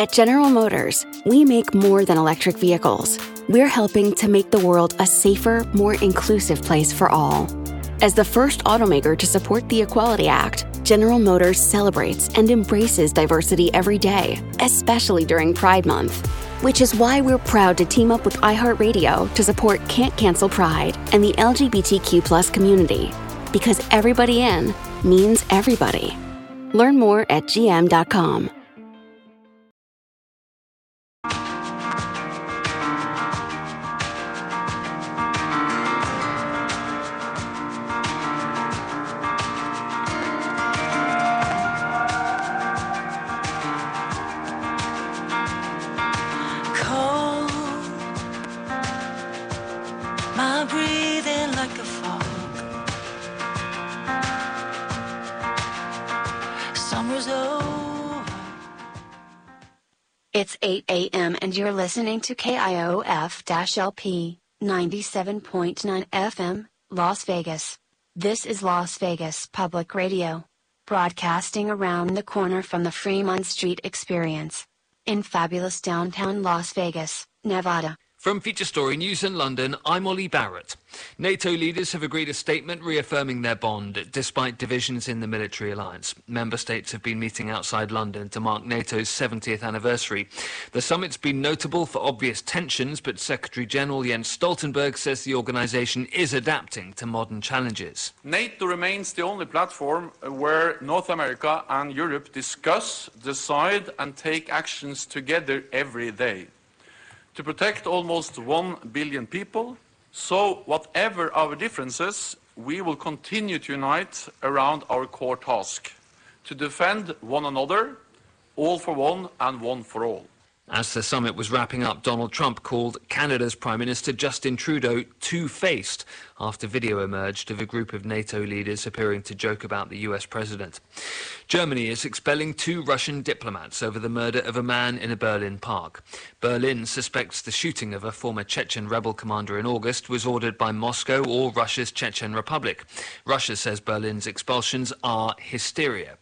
At General Motors, we make more than electric vehicles. We're helping to make the world a safer, more inclusive place for all. As the first automaker to support the Equality Act, General Motors celebrates and embraces diversity every day, especially during Pride Month. Which is why we're proud to team up with iHeartRadio to support Can't Cancel Pride and the LGBTQ community. Because everybody in means everybody. Learn more at gm.com. listening to KIOF LP 97.9 FM, Las Vegas. This is Las Vegas Public Radio. Broadcasting around the corner from the Fremont Street Experience. In fabulous downtown Las Vegas, Nevada. From Feature Story News in London, I'm Ollie Barrett. NATO leaders have agreed a statement reaffirming their bond despite divisions in the military alliance. Member states have been meeting outside London to mark NATO's 70th anniversary. The summit's been notable for obvious tensions, but Secretary General Jens Stoltenberg says the organisation is adapting to modern challenges. NATO remains the only platform where North America and Europe discuss, decide, and take actions together every day to protect almost 1 billion people. So, whatever our differences, we will continue to unite around our core task to defend one another, all for one and one for all. As the summit was wrapping up, Donald Trump called Canada's Prime Minister Justin Trudeau two faced after video emerged of a group of NATO leaders appearing to joke about the US president. Germany is expelling two Russian diplomats over the murder of a man in a Berlin park. Berlin suspects the shooting of a former Chechen rebel commander in August was ordered by Moscow or Russia's Chechen Republic. Russia says Berlin's expulsions are hysteria.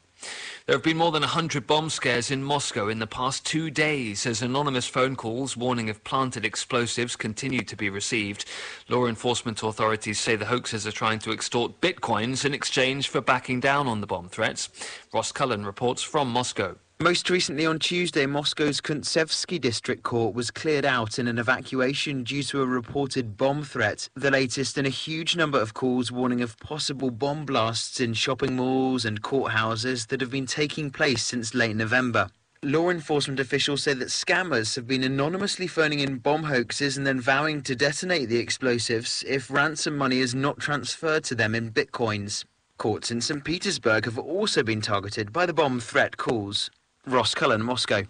There have been more than 100 bomb scares in Moscow in the past two days as anonymous phone calls warning of planted explosives continue to be received. Law enforcement authorities say the hoaxers are trying to extort bitcoins in exchange for backing down on the bomb threats. Ross Cullen reports from Moscow. Most recently on Tuesday, Moscow's Kuntsevsky district court was cleared out in an evacuation due to a reported bomb threat, the latest in a huge number of calls warning of possible bomb blasts in shopping malls and courthouses that have been taking place since late November. Law enforcement officials say that scammers have been anonymously phoning in bomb hoaxes and then vowing to detonate the explosives if ransom money is not transferred to them in bitcoins. Courts in St. Petersburg have also been targeted by the bomb threat calls. Ross Cullen, Moscow.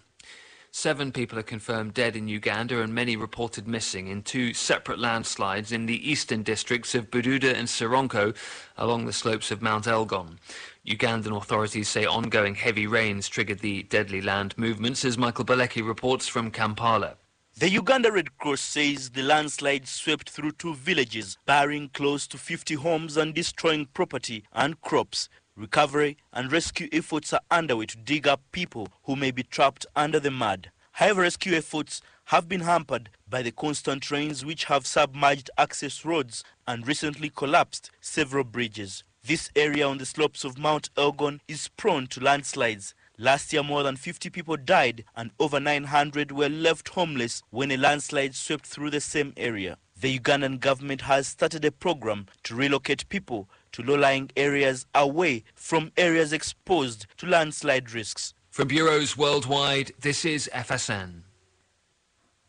Seven people are confirmed dead in Uganda and many reported missing in two separate landslides in the eastern districts of Bududa and Sironko along the slopes of Mount Elgon. Ugandan authorities say ongoing heavy rains triggered the deadly land movements, as Michael Balecki reports from Kampala. The Uganda Red Cross says the landslide swept through two villages, burying close to 50 homes and destroying property and crops. Recovery and rescue efforts are underway to dig up people who may be trapped under the mud. However, rescue efforts have been hampered by the constant rains which have submerged access roads and recently collapsed several bridges. This area on the slopes of Mount Elgon is prone to landslides. Last year, more than 50 people died and over 900 were left homeless when a landslide swept through the same area. The Ugandan government has started a program to relocate people to low-lying areas away from areas exposed to landslide risks. From bureaus worldwide, this is FSN.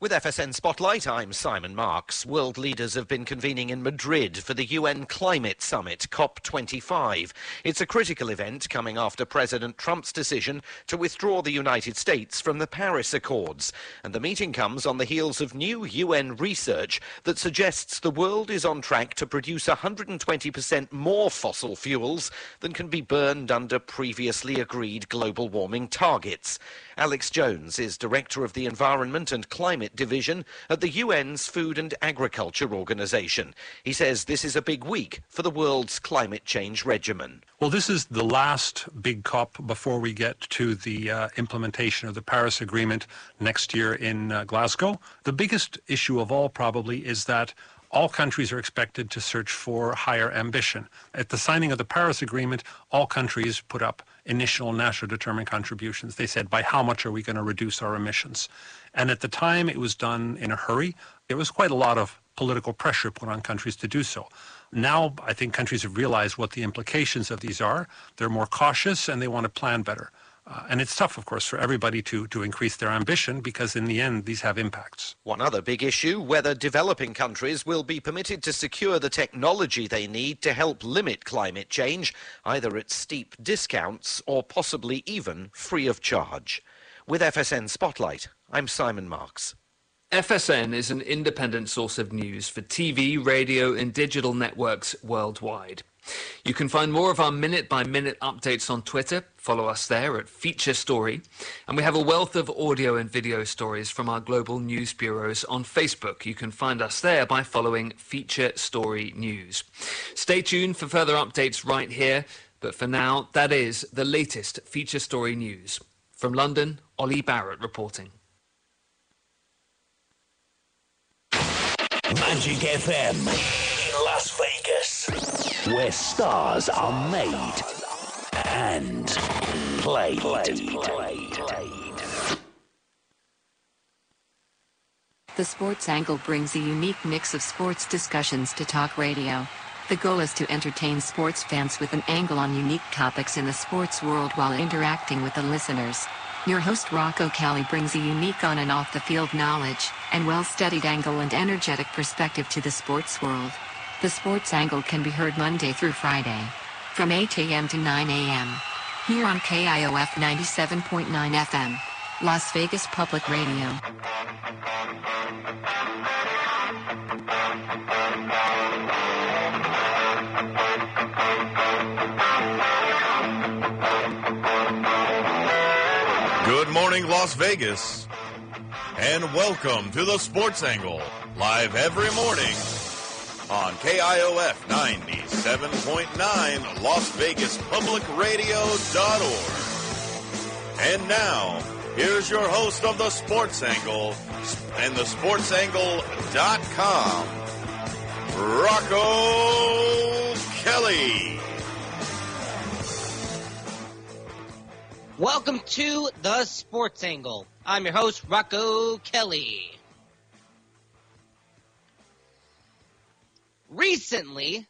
With FSN Spotlight, I'm Simon Marks. World leaders have been convening in Madrid for the UN Climate Summit, COP25. It's a critical event coming after President Trump's decision to withdraw the United States from the Paris Accords. And the meeting comes on the heels of new UN research that suggests the world is on track to produce 120% more fossil fuels than can be burned under previously agreed global warming targets. Alex Jones is director of the Environment and Climate Division at the UN's Food and Agriculture Organization. He says this is a big week for the world's climate change regimen. Well, this is the last big COP before we get to the uh, implementation of the Paris Agreement next year in uh, Glasgow. The biggest issue of all probably is that all countries are expected to search for higher ambition. At the signing of the Paris Agreement, all countries put up initial national determined contributions. They said, by how much are we going to reduce our emissions? And at the time, it was done in a hurry. There was quite a lot of political pressure put on countries to do so. Now, I think countries have realized what the implications of these are. They're more cautious and they want to plan better. Uh, and it's tough, of course, for everybody to, to increase their ambition because in the end, these have impacts. One other big issue whether developing countries will be permitted to secure the technology they need to help limit climate change, either at steep discounts or possibly even free of charge. With FSN Spotlight, I'm Simon Marks. FSN is an independent source of news for TV, radio, and digital networks worldwide. You can find more of our minute by minute updates on Twitter. Follow us there at Feature Story. And we have a wealth of audio and video stories from our global news bureaus on Facebook. You can find us there by following Feature Story News. Stay tuned for further updates right here. But for now, that is the latest Feature Story News. From London, Ollie Barrett reporting. Magic FM where stars are made and played. The Sports Angle brings a unique mix of sports discussions to talk radio. The goal is to entertain sports fans with an angle on unique topics in the sports world while interacting with the listeners. Your host Rocco Kelly brings a unique on and off the field knowledge and well studied angle and energetic perspective to the sports world. The Sports Angle can be heard Monday through Friday from 8 a.m. to 9 a.m. here on KIOF 97.9 FM, Las Vegas Public Radio. Good morning, Las Vegas, and welcome to the Sports Angle, live every morning on KIOF 97.9 Las Vegas Public Radio.org. And now, here's your host of the Sports Angle and the SportsAngle.com, Rocco Kelly. Welcome to the Sports Angle. I'm your host, Rocco Kelly. Recently,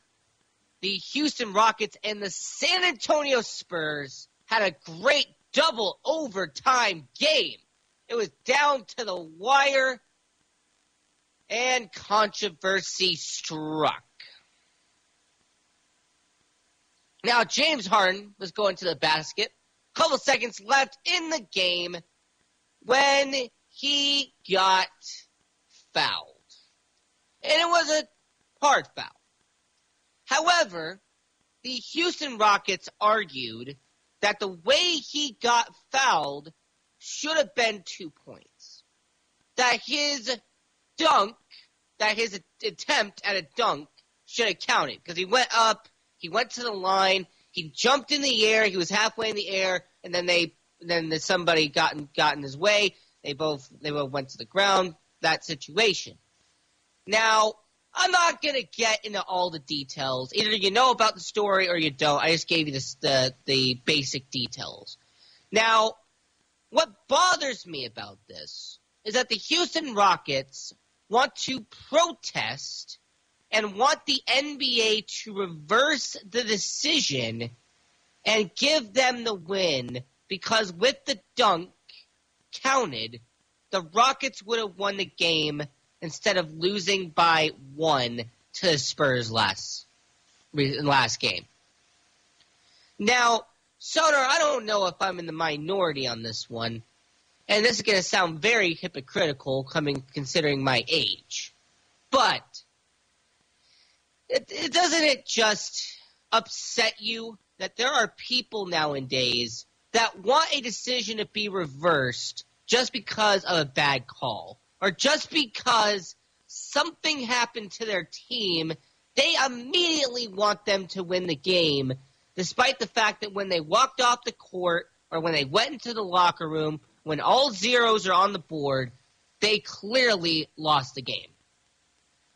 the Houston Rockets and the San Antonio Spurs had a great double overtime game. It was down to the wire, and controversy struck. Now, James Harden was going to the basket A couple seconds left in the game when he got fouled. And it was a hard foul. However, the Houston Rockets argued that the way he got fouled should have been two points. That his dunk, that his attempt at a dunk should have counted because he went up, he went to the line, he jumped in the air, he was halfway in the air, and then they then somebody got in, got in his way. They both they both went to the ground. That situation. Now I'm not gonna get into all the details. Either you know about the story or you don't. I just gave you the the, the basic details. Now, what bothers me about this is that the Houston Rockets want to protest and want the NBA to reverse the decision and give them the win because with the dunk counted, the Rockets would have won the game instead of losing by one to the Spurs last last game. Now, Soder, I don't know if I'm in the minority on this one, and this is going to sound very hypocritical coming considering my age, but it, it doesn't it just upset you that there are people nowadays that want a decision to be reversed just because of a bad call or just because something happened to their team, they immediately want them to win the game, despite the fact that when they walked off the court or when they went into the locker room, when all zeros are on the board, they clearly lost the game.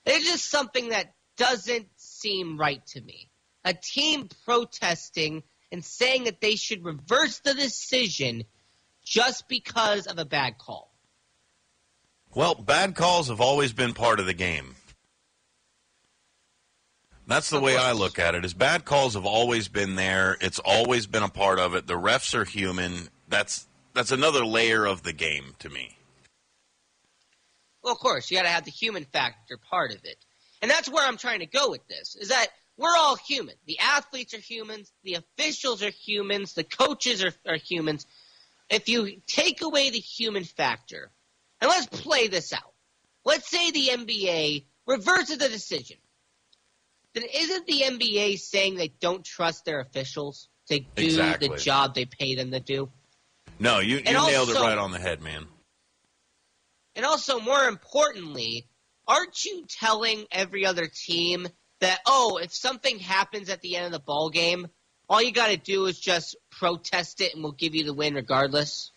It's just something that doesn't seem right to me. A team protesting and saying that they should reverse the decision just because of a bad call. Well, bad calls have always been part of the game. That's the way I look at it. Is bad calls have always been there. It's always been a part of it. The refs are human. That's that's another layer of the game to me. Well, of course, you got to have the human factor part of it. And that's where I'm trying to go with this, is that we're all human. The athletes are humans, the officials are humans, the coaches are, are humans. If you take away the human factor, and let's play this out. Let's say the NBA reverses the decision. Then isn't the NBA saying they don't trust their officials to do Exactly. the job they pay them to do? No, you, you And nailed it right on the head, man. And also, more importantly, aren't you telling every other team that, oh, if something happens at the end of the ball game, all you got to do is just protest it and we'll give you the win regardless?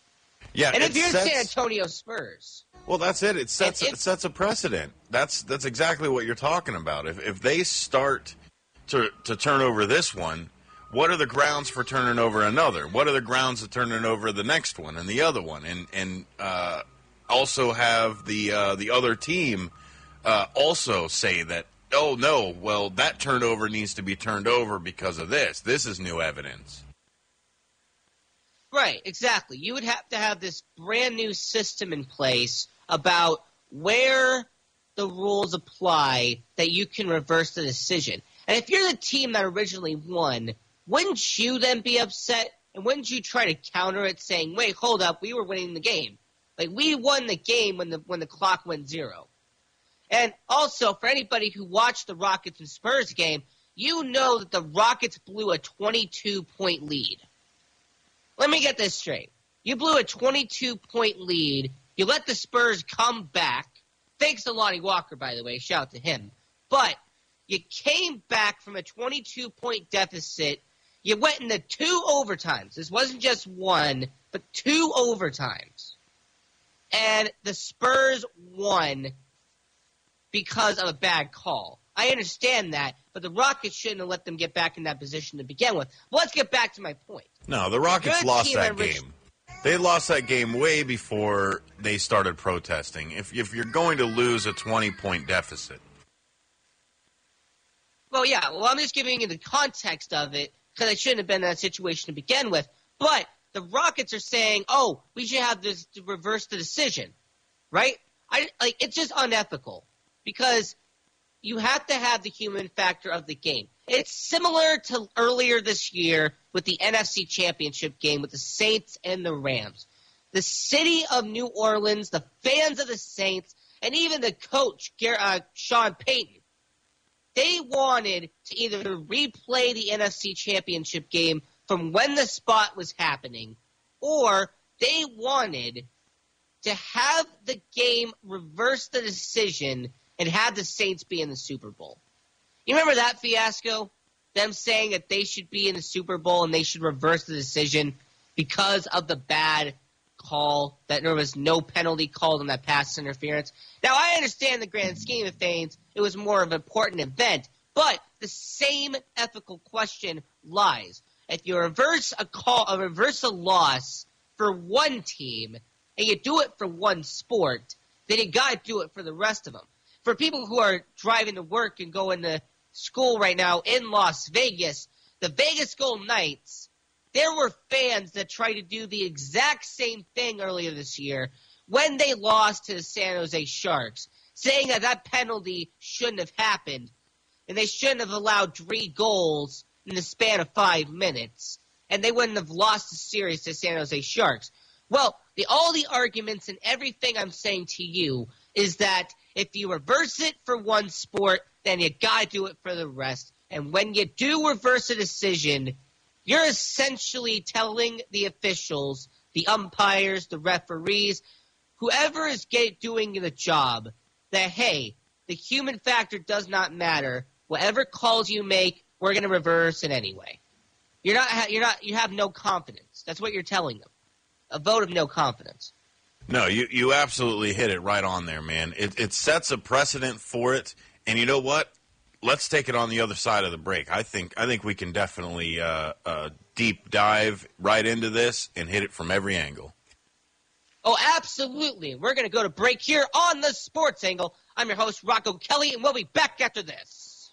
Yeah, and if you're sets- San Antonio Spurs, Well, that's it. It sets And it sets a precedent. That's that's exactly what you're talking about. If if they start to to turn over this one, what are the grounds for turning over another? What are the grounds of turning over the next one and the other one? And and uh, also have the uh, the other team uh, also say that oh no, well that turnover needs to be turned over because of this. This is new evidence. Right, exactly. You would have to have this brand new system in place about where the rules apply that you can reverse the decision. And if you're the team that originally won, wouldn't you then be upset? And wouldn't you try to counter it saying, wait, hold up, we were winning the game. Like we won the game when the when the clock went zero. And also for anybody who watched the Rockets and Spurs game, you know that the Rockets blew a 22 point lead. Let me get this straight. You blew a 22 point lead. You let the Spurs come back. Thanks to Lonnie Walker, by the way. Shout out to him. But you came back from a 22 point deficit. You went into two overtimes. This wasn't just one, but two overtimes. And the Spurs won because of a bad call. I understand that, but the Rockets shouldn't have let them get back in that position to begin with. But let's get back to my point. No, the Rockets Good lost that and rich- game. They lost that game way before they started protesting. If if you're going to lose a 20 point deficit, Well, yeah. Well, I'm just giving you the context of it because I shouldn't have been in that situation to begin with. But the Rockets are saying, "Oh, we should have this to reverse the decision," right? I like it's just unethical because you have to have the human factor of the game. It's similar to earlier this year with the NFC Championship game with the Saints and the Rams. The city of New Orleans, the fans of the Saints, and even the coach, uh, Sean Payton, they wanted to either replay the NFC Championship game from when the spot was happening, or they wanted to have the game reverse the decision and had the Saints be in the Super Bowl. You remember that fiasco? Them saying that they should be in the Super Bowl and they should reverse the decision because of the bad call, that there was no penalty called on that pass interference. Now, I understand the grand scheme of things. It was more of an important event, but the same ethical question lies. If you reverse a call, a reverse a loss for one team, and you do it for one sport, then you got to do it for the rest of them. For people who are driving to work and going to school right now in Las Vegas, the Vegas Golden Knights, there were fans that tried to do the exact same thing earlier this year when they lost to the San Jose Sharks, saying that that penalty shouldn't have happened and they shouldn't have allowed three goals in the span of five minutes, and they wouldn't have lost the series to San Jose Sharks. Well, the, all the arguments and everything I'm saying to you is that if you reverse it for one sport, then you gotta do it for the rest. And when you do reverse a decision, You're essentially telling the officials, the umpires, the referees, whoever is get, doing the job, that hey, the human factor does not matter. Whatever calls you make, we're going to reverse it anyway. You're not. You're not. You have no confidence. That's what you're telling them. A vote of no confidence. No, you, you absolutely hit it right on there, man. It, it sets a precedent for it, and you know what? Let's take it on the other side of the break. I think I think we can definitely uh, uh, deep dive right into this and hit it from every angle. Oh, absolutely. We're going to go to break here on the Sports Angle. I'm your host, Rocco Kelly, and we'll be back after this.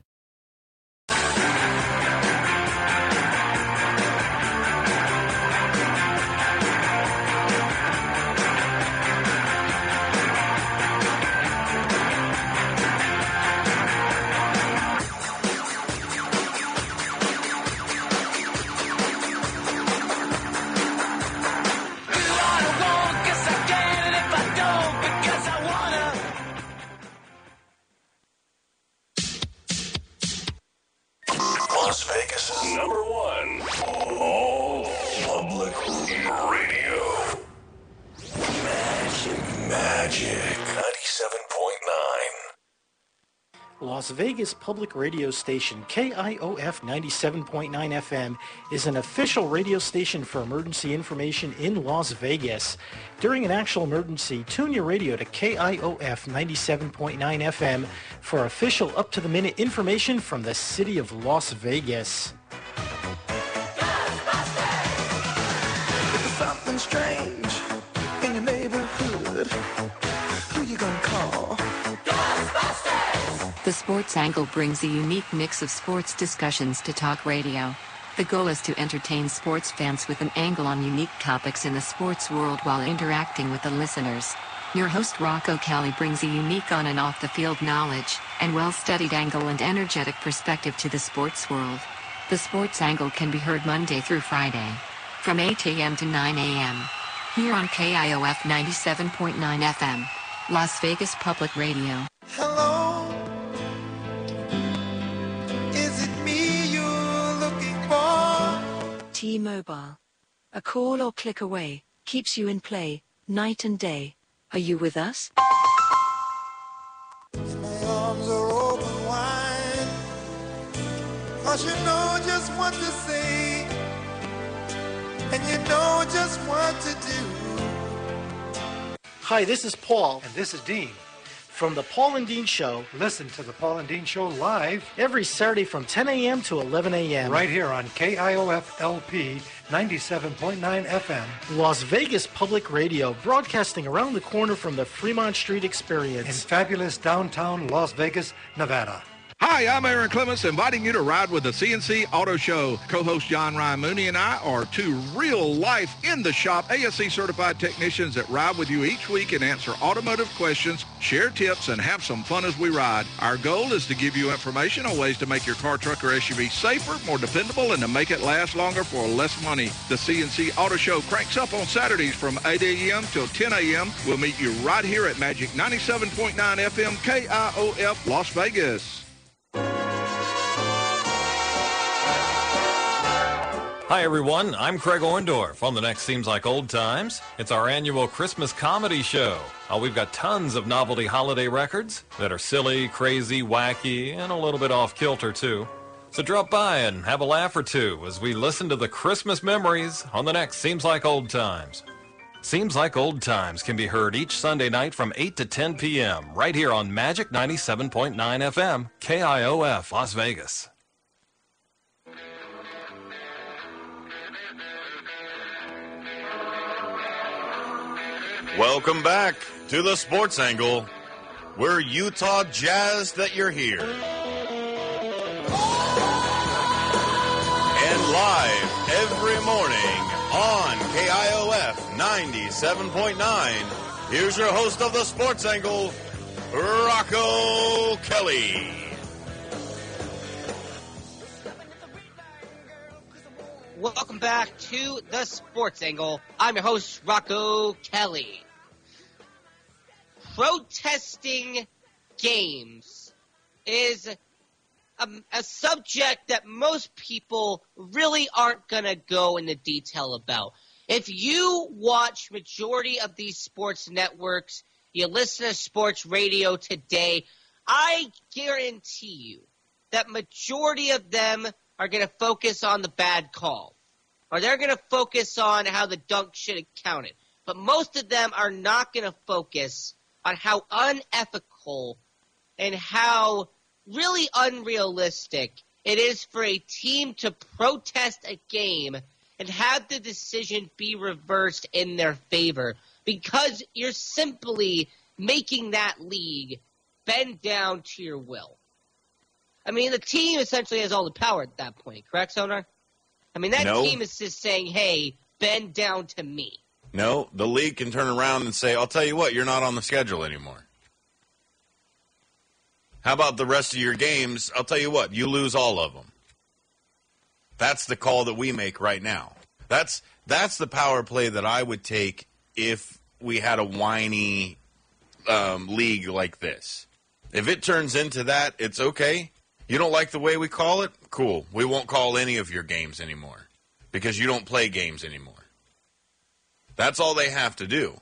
Vegas public radio station KIOF 97.9 FM is an official radio station for emergency information in Las Vegas. During an actual emergency, tune your radio to KIOF 97.9 FM for official up-to-the-minute information from the city of Las Vegas. The Sports Angle brings a unique mix of sports discussions to talk radio. The goal is to entertain sports fans with an angle on unique topics in the sports world while interacting with the listeners. Your host Rocco Kelly brings a unique on and off the field knowledge, and well studied angle and energetic perspective to the sports world. The Sports Angle can be heard Monday through Friday, from 8 a.m. to 9 a.m. Here on KIOF 97.9 FM, Las Vegas Public Radio. Hello, T-Mobile. A call or click away keeps you in play night and day. Are you with us? My arms are open wide, cause you know just what to say, and you know just what to do. Hi, this is Paul. And this is Dean. From the Paul and Dean Show. Listen to the Paul and Dean Show live every Saturday from 10 a.m. to 11 a.m. right here on KIOF LP 97.9 FM. Las Vegas Public Radio, broadcasting around the corner from the Fremont Street Experience. In fabulous downtown Las Vegas, Nevada. Hi, I'm Aaron Clements, inviting you to ride with the CNC Auto Show. Co-host John Ryan Mooney and I are two real-life, in-the-shop ASE certified technicians that ride with you each week and answer automotive questions, share tips, and have some fun as we ride. Our goal is to give you information on ways to make your car, truck, or SUV safer, more dependable, and to make it last longer for less money. The CNC Auto Show cranks up on Saturdays from 8 a.m. till 10 a.m. We'll meet you right here at Magic 97.9 FM KIOF Las Vegas. Hi, everyone. I'm Craig Orndorff on the next Seems Like Old Times. It's our annual Christmas comedy show. Uh, we've got tons of novelty holiday records that are silly, crazy, wacky, and a little bit off kilter, too. So drop by and have a laugh or two as we listen to the Christmas memories on the next Seems Like Old Times. Seems Like Old Times can be heard each Sunday night from 8 to 10 p.m. right here on Magic 97.9 FM, KIOF, Las Vegas. Welcome back to the Sports Angle. We're Utah jazzed that you're here. And live every morning on KIOF 97.9. Here's your host of the Sports Angle, Rocco Kelly. Welcome back to the Sports Angle. I'm your host, Rocco Kelly. Protesting games is a, a subject that most people really aren't going to go into detail about. If you watch majority of these sports networks, you listen to sports radio today, I guarantee you that majority of them are going to focus on the bad call. Or they're going to focus on how the dunk should have counted. But most of them are not going to focus on how unethical and how really unrealistic it is for a team to protest a game and have the decision be reversed in their favor because you're simply making that league bend down to your will. I mean, the team essentially has all the power at that point, correct, Sonar? I mean, that No. team is just saying, hey, bend down to me. No, the league can turn around and say, I'll tell you what, you're not on the schedule anymore. How about the rest of your games? I'll tell you what, you lose all of them. That's the call that we make right now. That's that's the power play that I would take if we had a whiny um, league like this. If it turns into that, it's okay. You don't like the way we call it? Cool. We won't call any of your games anymore because you don't play games anymore. That's all they have to do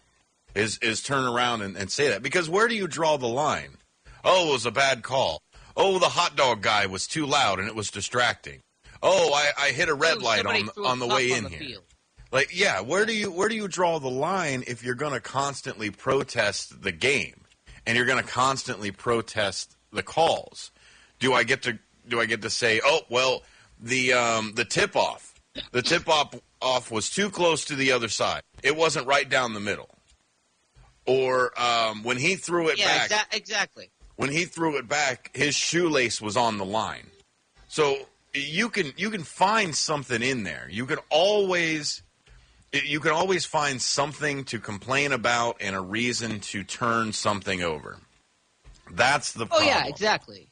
is is turn around and, and say that. Because where do you draw the line? Oh, it was a bad call. Oh, the hot dog guy was too loud and it was distracting. Oh, I, I hit a red Oh, light on on the way in the here. field. Like, yeah, where do you where do you draw the line if you're going to constantly protest the game and you're going to constantly protest the calls? Do I get to do I get to say, oh well, the um, the tip off, the tip off off was too close to the other side. It wasn't right down the middle. Or um, when he threw it yeah, back, exa- exactly. When he threw it back, his shoelace was on the line. So you can you can find something in there. You can always you can always find something to complain about and a reason to turn something over. That's the Oh yeah, exactly.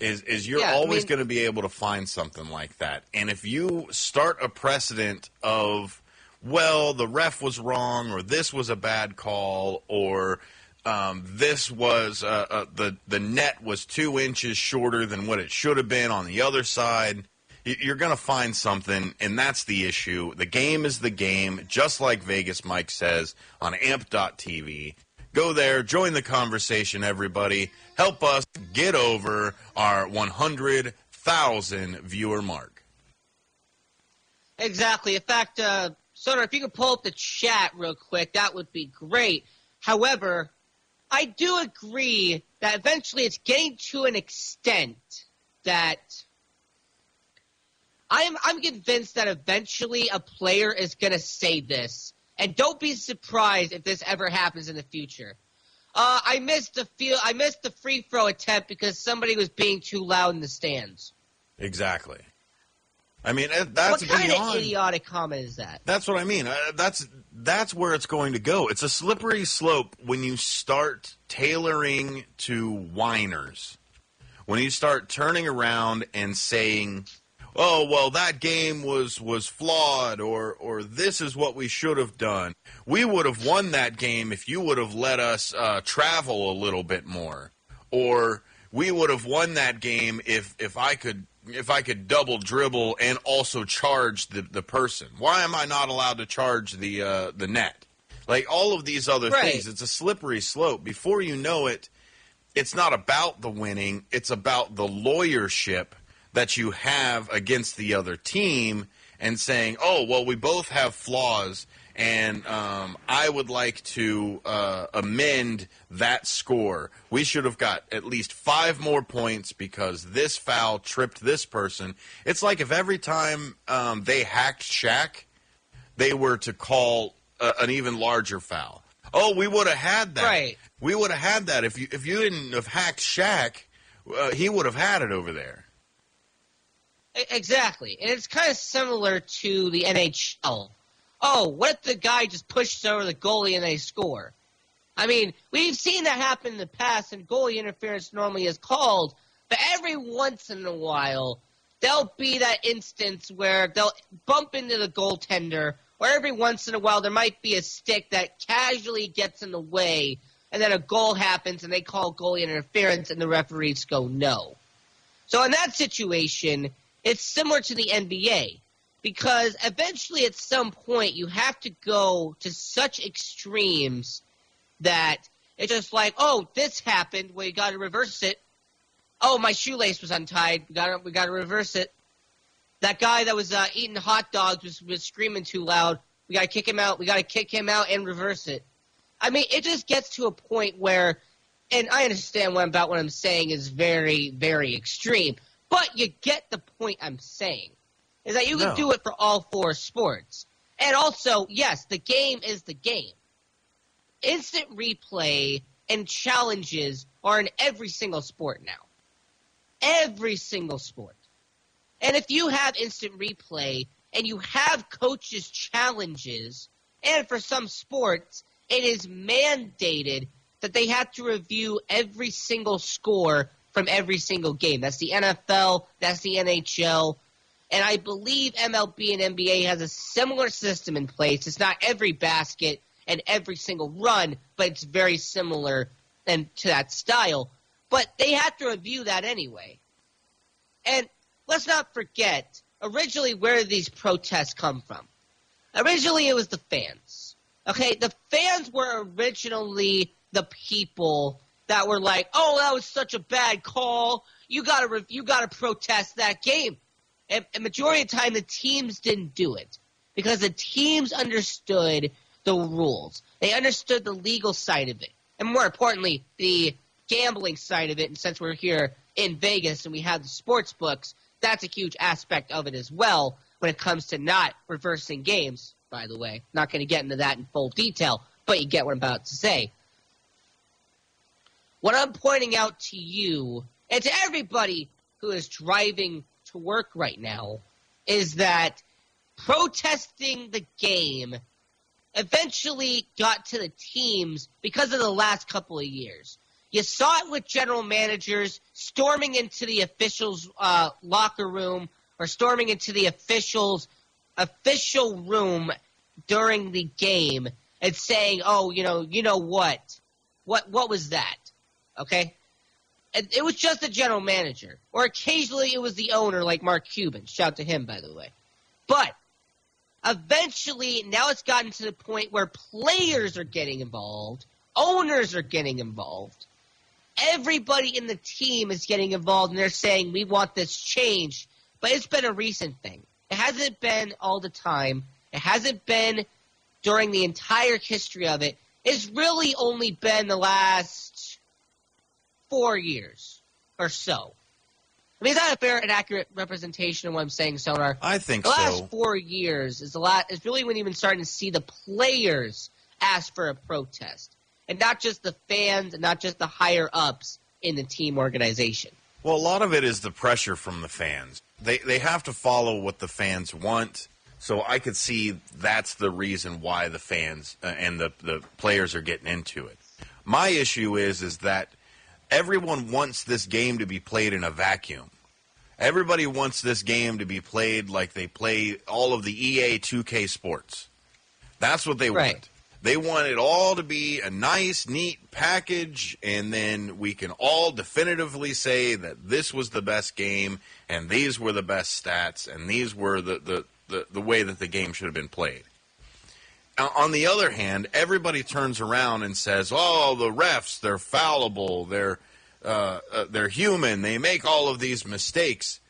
Is is you're Yeah, I always mean- going to be able to find something like that. And if you start a precedent of well, the ref was wrong or this was a bad call or um, this was uh, uh, the the net was two inches shorter than what it should have been on the other side. You're going to find something, and that's the issue. The game is the game, just like Vegas Mike says on amp.tv. Go there, join the conversation, everybody. Help us get over our 100,000 viewer mark. Exactly. In fact, uh, Sonar, if you could pull up the chat real quick, that would be great. However, I do agree that eventually it's getting to an extent that I'm I'm convinced that eventually a player is going to say this, and don't be surprised if this ever happens in the future. Uh, I missed the. I missed the free throw attempt because somebody was being too loud in the stands. Exactly. I mean, uh, that's what kind beyond. of idiotic comment is that? That's what I mean. Uh, that's that's where it's going to go. It's a slippery slope when you start tailoring to whiners. When you start turning around and saying, "Oh, well, that game was was flawed," or or this is what we should have done. We would have won that game if you would have let us uh, travel a little bit more, or we would have won that game if if I could if I could double dribble and also charge the, the person. Why am I not allowed to charge the uh, the net? Like all of these other Right. things, it's a slippery slope. Before you know it, it's not about the winning, it's about the lawyership that you have against the other team and saying, oh, well, we both have flaws, and um, I would like to uh, amend that score. We should have got at least five more points because this foul tripped this person. It's like if every time um, they hacked Shaq, they were to call a, an even larger foul. Oh, we would have had that. Right. We would have had that if you if you didn't have hacked Shaq. Uh, he would have had it over there. Exactly. And it's kind of similar to the NHL. Oh, what if the guy just pushes over the goalie and they score? I mean, we've seen that happen in the past, and goalie interference normally is called, but every once in a while, there'll be that instance where they'll bump into the goaltender, or every once in a while, there might be a stick that casually gets in the way, and then a goal happens, and they call goalie interference, and the referees go no. So in that situation, it's similar to the NBA because eventually at some point you have to go to such extremes that it's just like, oh, this happened, you got to reverse it. Oh, my shoelace was untied. We got we got to reverse it. That guy that was uh, eating hot dogs was, was screaming too loud. We got to kick him out. We got to kick him out and reverse it. I mean, it just gets to a point where, and I understand what I'm about what I'm saying is very, very extreme, but you get the point I'm saying. Is that you can No. do it for all four sports. And also, yes, the game is the game. Instant replay and challenges are in every single sport now. Every single sport. And if you have instant replay and you have coaches' challenges, and for some sports, it is mandated that they have to review every single score from every single game. That's the NFL, that's the NHL, and I believe MLB and NBA has a similar system in place. It's not every basket and every single run, but it's very similar and to that style. But they have to review that anyway. And let's not forget, originally where these protests come from? Originally it was the fans. Okay, the fans were originally the people that were like, "Oh, that was such a bad call. You got to re- you got to protest that game." And, majority of the time, the teams didn't do it because the teams understood the rules. They understood the legal side of it, and more importantly, the gambling side of it. And since we're here in Vegas and we have the sports books, that's a huge aspect of it as well when it comes to not reversing games. By the way, not going to get into that in full detail, but you get what I'm about to say. What I'm pointing out to you and to everybody who is driving to work right now is that protesting the game eventually got to the teams because of the last couple of years. You saw it with general managers storming into the officials' uh, locker room or storming into the officials' official room during the game and saying, "Oh, you know, you know what? What what was that?" Okay, it was just the general manager, or occasionally it was the owner, like Mark Cuban. Shout to him, by the way. But eventually, now it's gotten to the point where players are getting involved, owners are getting involved, everybody in the team is getting involved, and they're saying we want this change. But it's been a recent thing. It hasn't been all the time. It hasn't been during the entire history of it. It's really only been the last four years or so. I mean, is that a fair and accurate representation of what I'm saying, Sonar? I think the last four years is a lot. Is really when you've been starting to see the players ask for a protest, and not just the fans, and not just the higher ups in the team organization. Well, a lot of it is the pressure from the fans. They they have to follow what the fans want. So I could see that's the reason why the fans uh, and the the players are getting into it. My issue is is that everyone wants this game to be played in a vacuum. Everybody wants this game to be played like they play all of the EA 2K sports. That's what they want. They want it all to be a nice, neat package, and then we can all definitively say that this was the best game, and these were the best stats, and these were the, the, the, the way that the game should have been played. On the other hand, everybody turns around and says, "Oh, the refs, they're fallible. They're uh, uh, they're human. They make all of these mistakes."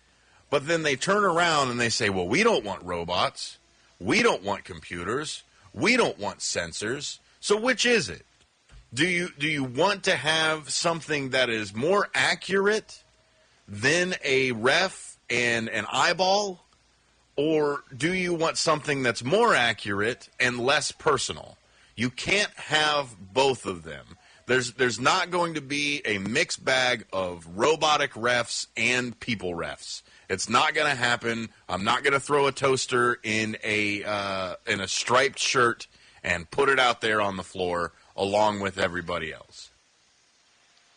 But then they turn around and they say, "Well, we don't want robots. We don't want computers. We don't want sensors. So which is it? Do you do you want to have something that is more accurate than a ref and an eyeball?" Or do you want something that's more accurate and less personal? You can't have both of them. There's there's not going to be a mixed bag of robotic refs and people refs. It's not going to happen. I'm not going to throw a toaster in a uh, in a striped shirt and put it out there on the floor along with everybody else.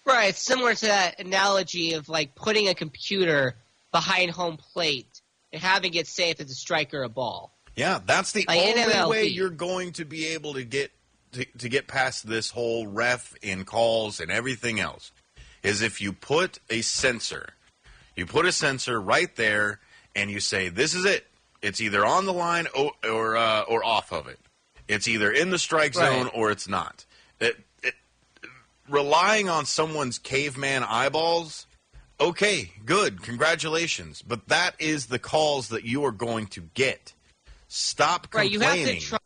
Right, similar to that analogy of like putting a computer behind home plate and having it say if it's a strike or a ball. Yeah, that's the Like only NMLB. way you're going to be able to get to, to get past this whole ref in calls and everything else is if you put a sensor. You put a sensor right there and you say this is it. It's either on the line or or, uh, or off of it. It's either in the strike Right. zone or it's not. It, it, relying on someone's caveman eyeballs okay, good, congratulations. But that is the calls that you are going to get. Stop Right, you have to try.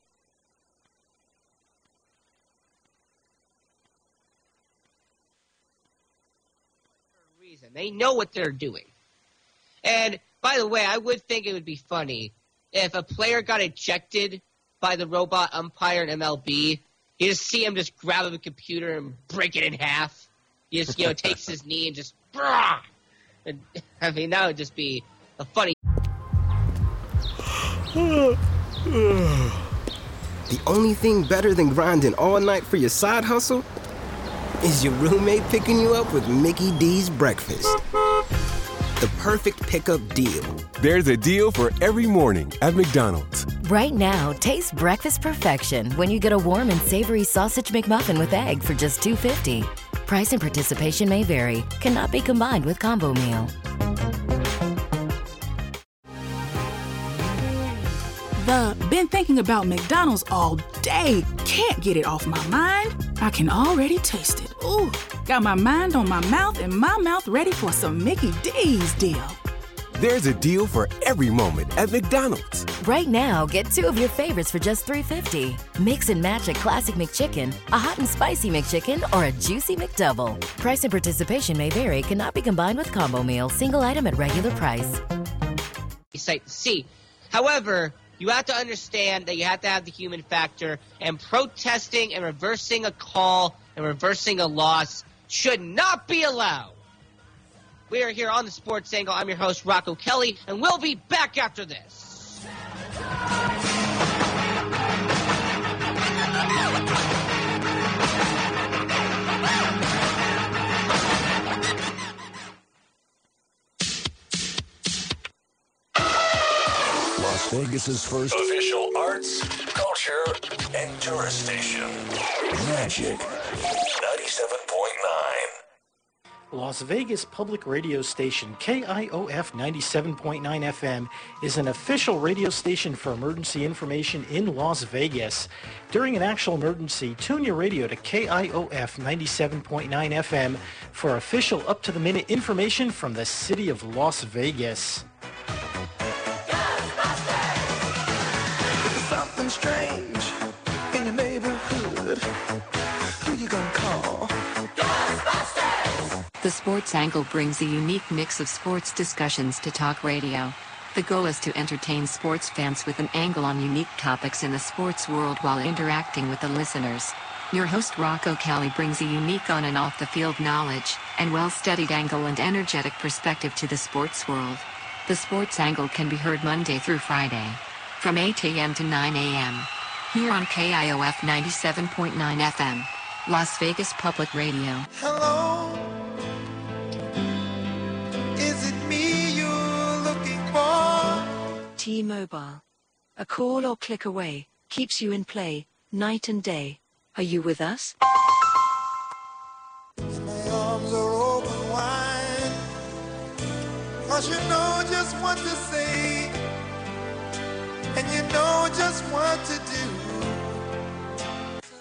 reason. They know what they're doing. And by the way, I would think it would be funny if a player got ejected by the robot umpire in MLB. You just see him just grab a computer and break it in half. He just you know takes his knee and just. "Brah!" And, I mean, that would just be a funny. The only thing better than grinding all night for your side hustle is your roommate picking you up with Mickey D's breakfast. The perfect pickup deal. There's a deal for every morning at McDonald's. Right now, taste breakfast perfection when you get a warm and savory sausage McMuffin with egg for just $2.50. Price and participation may vary, cannot be combined with combo meal. The been thinking about McDonald's all day. Can't get it off my mind. I can already taste it. Ooh, got my mind on my mouth and my mouth ready for some Mickey D's deal. There's a deal for every moment at McDonald's. Right now, get two of your favorites for just $3.50. Mix and match a classic McChicken, a hot and spicy McChicken, or a juicy McDouble. Price and participation may vary, cannot be combined with combo meal, single item at regular price. sight to see. However, you have to understand that you have to have the human factor, and protesting and reversing a call and reversing a loss should not be allowed. We are here on the Sports Angle. I'm your host, Rocco Kelly, and we'll be back after this. Las Vegas's first official arts, culture, and tourist station. Magic 97.9. Las Vegas public radio station KIOF 97.9 FM is an official radio station for emergency information in Las Vegas. During an actual emergency, tune your radio to KIOF 97.9 FM for official up-to-the-minute information from the city of Las Vegas. Something strange in your neighborhood. The Sports Angle brings a unique mix of sports discussions to talk radio. The goal is to entertain sports fans with an angle on unique topics in the sports world while interacting with the listeners. Your host Rocco Kelly brings a unique on and off the field knowledge and well-studied angle and energetic perspective to the sports world. The Sports Angle can be heard Monday through Friday from 8 a.m. to 9 a.m. here on KIOF 97.9 FM, Las Vegas Public Radio. Hello. T-Mobile. A call or click away keeps you in play night and day. Are you with us? My arms are open wide. Cause you know just what to say. And you know just what to do.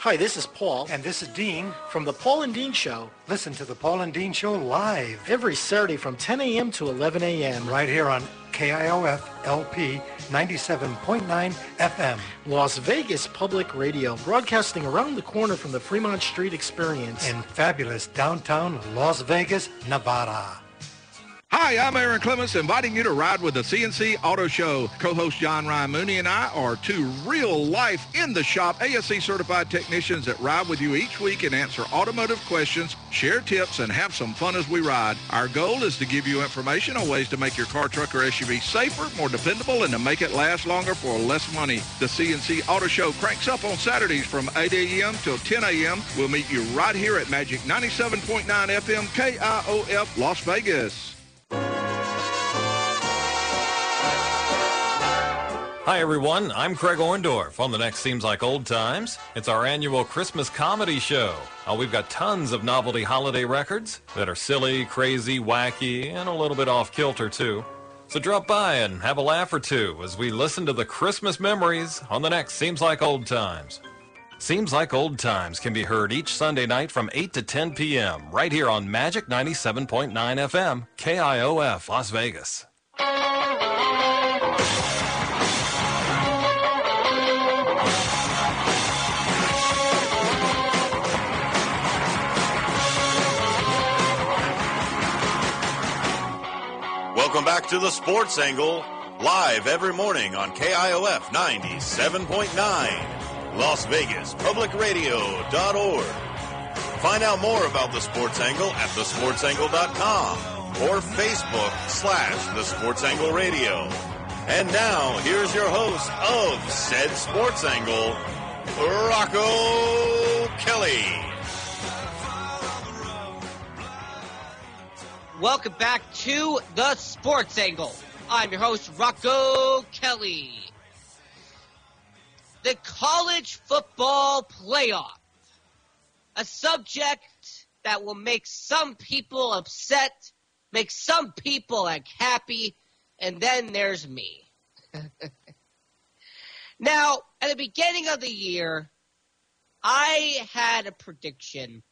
Hi, this is Paul. And this is Dean. From the Paul and Dean Show. Listen to the Paul and Dean Show live. Every Saturday from 10 a.m. to 11 a.m. Right here on KIOF LP 97.9 FM. Las Vegas Public Radio, broadcasting around the corner from the Fremont Street Experience. In fabulous downtown Las Vegas, Nevada. Hi, I'm Aaron Clements, inviting you to ride with the CNC Auto Show. Co-host John Ryan Mooney and I are two real-life, in-the-shop ASE certified technicians that ride with you each week and answer automotive questions, share tips, and have some fun as we ride. Our goal is to give you information on ways to make your car, truck, or SUV safer, more dependable, and to make it last longer for less money. The CNC Auto Show cranks up on Saturdays from 8 a.m. till 10 a.m. We'll meet you right here at Magic 97.9 FM KIOF Las Vegas. Hi, everyone. I'm Craig Orndorff on the next Seems Like Old Times. It's our annual Christmas comedy show. Uh, we've got tons of novelty holiday records that are silly, crazy, wacky, and a little bit off kilter, too. So drop by and have a laugh or two as we listen to the Christmas memories on the next Seems Like Old Times. Seems Like Old Times can be heard each Sunday night from 8 to 10 p.m. right here on Magic 97.9 FM, KIOF, Las Vegas. Welcome back to the Sports Angle, live every morning on KIOF 97.9, Las Vegas Public Radio.org. Find out more about the Sports Angle at thesportsangle.com or Facebook slash the Sports Angle Radio. And now, here's your host of said Sports Angle, Rocco Kelly. Welcome back to the Sports Angle. I'm your host, Rocco Kelly. The college football playoff. A subject that will make some people upset, make some people like happy, and then there's me. now, at the beginning of the year, I had a prediction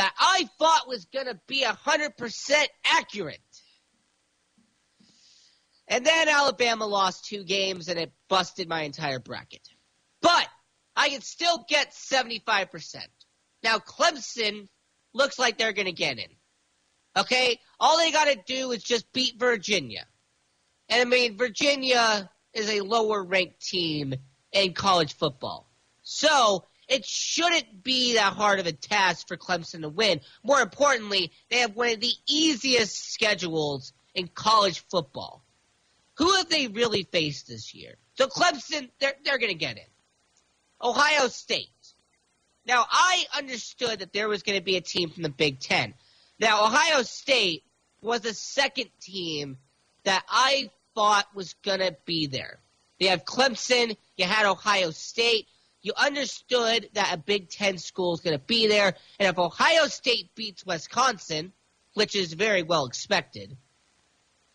that I thought was going to be 100% accurate. And then Alabama lost two games and it busted my entire bracket. But I can still get 75%. Now, Clemson looks like they're going to get in. Okay? All they got to do is just beat Virginia. And I mean, Virginia is a lower ranked team in college football. So, it shouldn't be that hard of a task for Clemson to win. More importantly, they have one of the easiest schedules in college football. Who have they really faced this year? So Clemson, they're, they're going to get in. Ohio State. Now, I understood that there was going to be a team from the Big Ten. Now, Ohio State was the second team that I thought was going to be there. You have Clemson, you had Ohio State, you understood that a Big Ten school is going to be there, and if Ohio State beats Wisconsin, which is very well expected,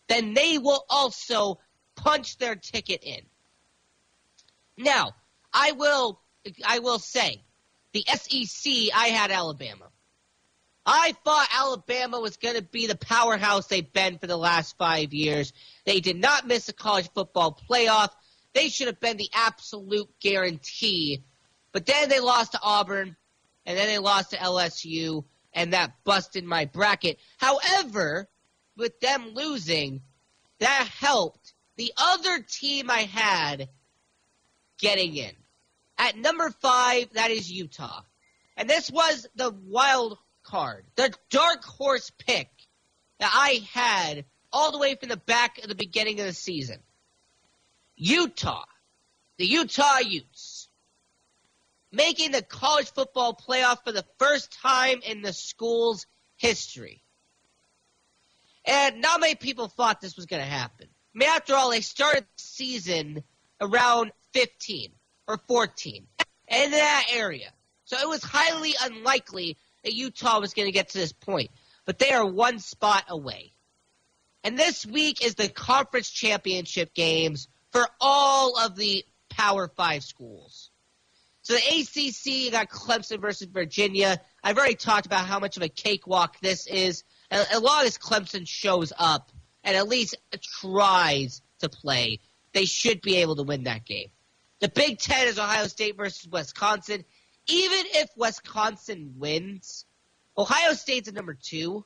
then they will also punch their ticket in. Now, I will I will say, the SEC, I had Alabama. I thought Alabama was going to be the powerhouse they've been for the last five years. They did not miss a college football playoff. They should have been the absolute guarantee. But then they lost to Auburn, and then they lost to LSU, and that busted my bracket. However, with them losing, that helped the other team I had getting in. At number five, that is Utah. And this was the wild card, the dark horse pick that I had all the way from the back of the beginning of the season. Utah, the Utah Utes, making the college football playoff for the first time in the school's history. And not many people thought this was going to happen. I mean, after all, they started the season around 15 or 14 in that area. So it was highly unlikely that Utah was going to get to this point. But they are one spot away. And this week is the conference championship games for all of the Power Five schools. So the ACC got Clemson versus Virginia. I've already talked about how much of a cakewalk this is. As long as Clemson shows up and at least tries to play, they should be able to win that game. The Big Ten is Ohio State versus Wisconsin. Even if Wisconsin wins, Ohio State's at number two.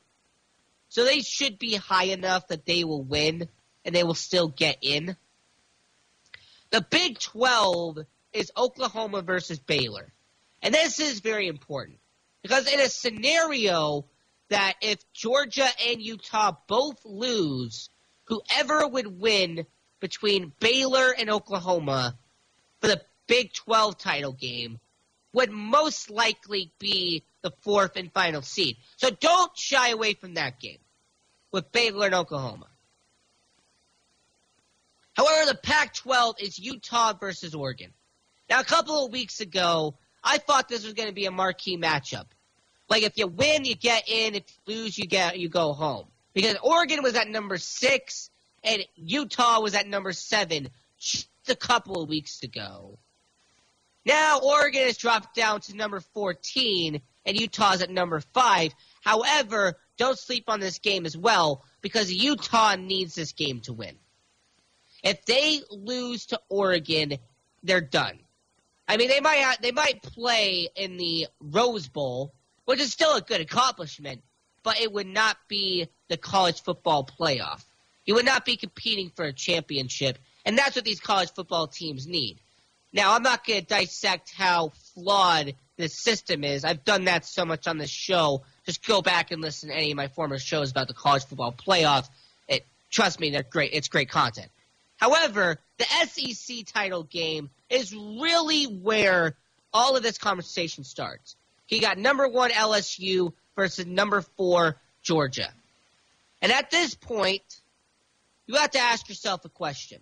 So they should be high enough that they will win and they will still get in. The Big 12 is Oklahoma versus Baylor. And this is very important because in a scenario that if Georgia and Utah both lose, whoever would win between Baylor and Oklahoma for the Big 12 title game would most likely be the fourth and final seed. So don't shy away from that game with Baylor and Oklahoma. However, the Pac 12 is Utah versus Oregon. Now, a couple of weeks ago, I thought this was going to be a marquee matchup. Like if you win, you get in. If you lose, you get you go home. Because Oregon was at number six and Utah was at number seven just a couple of weeks ago. Now Oregon has dropped down to number 14 and Utah's at number five. However, don't sleep on this game as well because Utah needs this game to win. If they lose to Oregon, they're done. I mean, they might they might play in the Rose Bowl, which is still a good accomplishment, but it would not be the college football playoff. You would not be competing for a championship, and that's what these college football teams need. Now, I'm not going to dissect how flawed this system is. I've done that so much on this show. Just go back and listen to any of my former shows about the college football playoff. It, trust me, they're great. It's great content. However, the SEC title game is really where all of this conversation starts. He got number one LSU versus number four Georgia. And at this point, you have to ask yourself a question.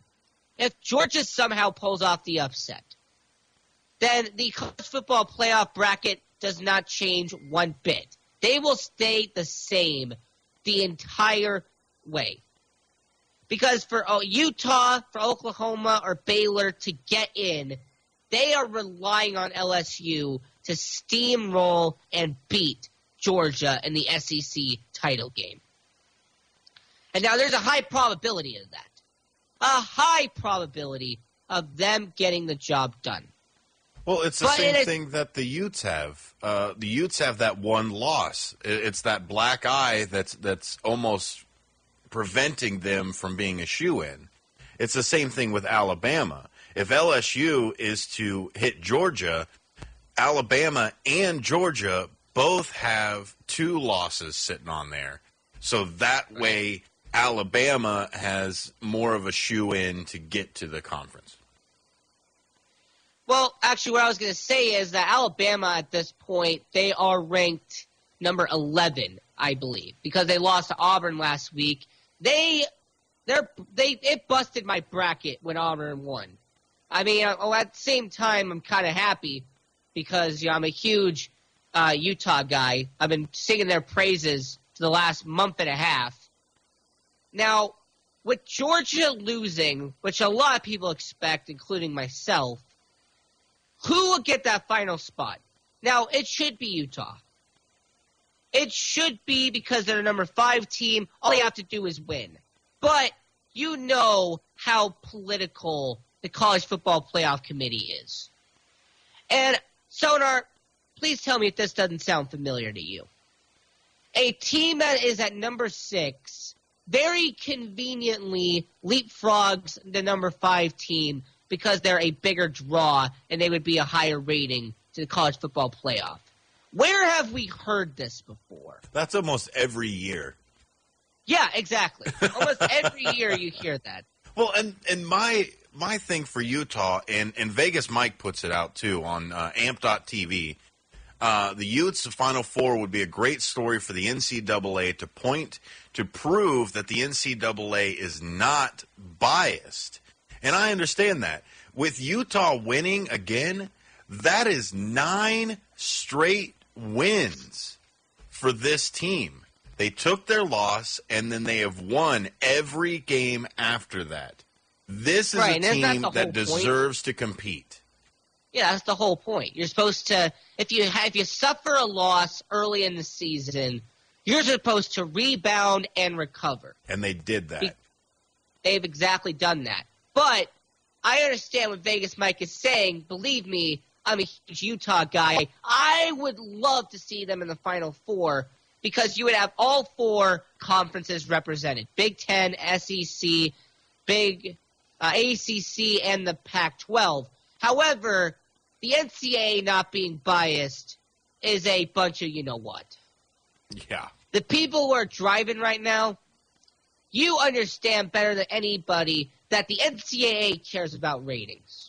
If Georgia somehow pulls off the upset, then the college football playoff bracket does not change one bit. They will stay the same the entire way. Because for oh, Utah, for Oklahoma, or Baylor to get in, they are relying on LSU to steamroll and beat Georgia in the SEC title game. And now there's a high probability of that. A high probability of them getting the job done. Well, it's the But same it is- thing that the Utes have. Uh, the Utes have that one loss. It's that black eye that's that's almost preventing them from being a shoe in. It's the same thing with Alabama. If LSU is to hit Georgia, Alabama and Georgia both have two losses sitting on there. So that way, Alabama has more of a shoe in to get to the conference. Well, actually, what I was going to say is that Alabama at this point they are ranked number 11, I believe, because they lost to Auburn last week. They, they're they it busted my bracket when Auburn won. I mean, uh, oh, at the same time, I'm kind of happy because you know, I'm a huge uh, Utah guy. I've been singing their praises for the last month and a half. Now, with Georgia losing, which a lot of people expect, including myself, who will get that final spot? Now, it should be Utah. It should be because they're the number five team. All they have to do is win. But you know how political the college football playoff committee is. And Sonar, please tell me if this doesn't sound familiar to you. A team that is at number six very conveniently leapfrogs the number five team because they're a bigger draw and they would be a higher rating to the college football playoff. Where have we heard this before? That's almost every year. Yeah, exactly. Almost every year you hear that. Well, and and my my thing for Utah and and Vegas Mike puts it out too on uh, Amp.tv. Uh, the Utes Final Four would be a great story for the NCAA to point to prove that the NCAA is not biased, and I understand that. With Utah winning again, that is nine straight wins for this team. They took their loss and then they have won every game after that. This is Right, a and isn't that team that whole point? deserves to compete. Yeah, that's the whole point. You're supposed to if you ha- if you suffer a loss early in the season, you're supposed to rebound and recover. And they did that. They've exactly done that. But I understand what Vegas Mike is saying. Believe me, I'm a huge Utah guy. I would love to see them in the Final Four. because you would have all four conferences represented Big Ten, SEC, Big uh, ACC, and the Pac 12. However, the NCAA not being biased is a bunch of you know what. Yeah. The people who are driving right now, you understand better than anybody that the NCAA cares about ratings.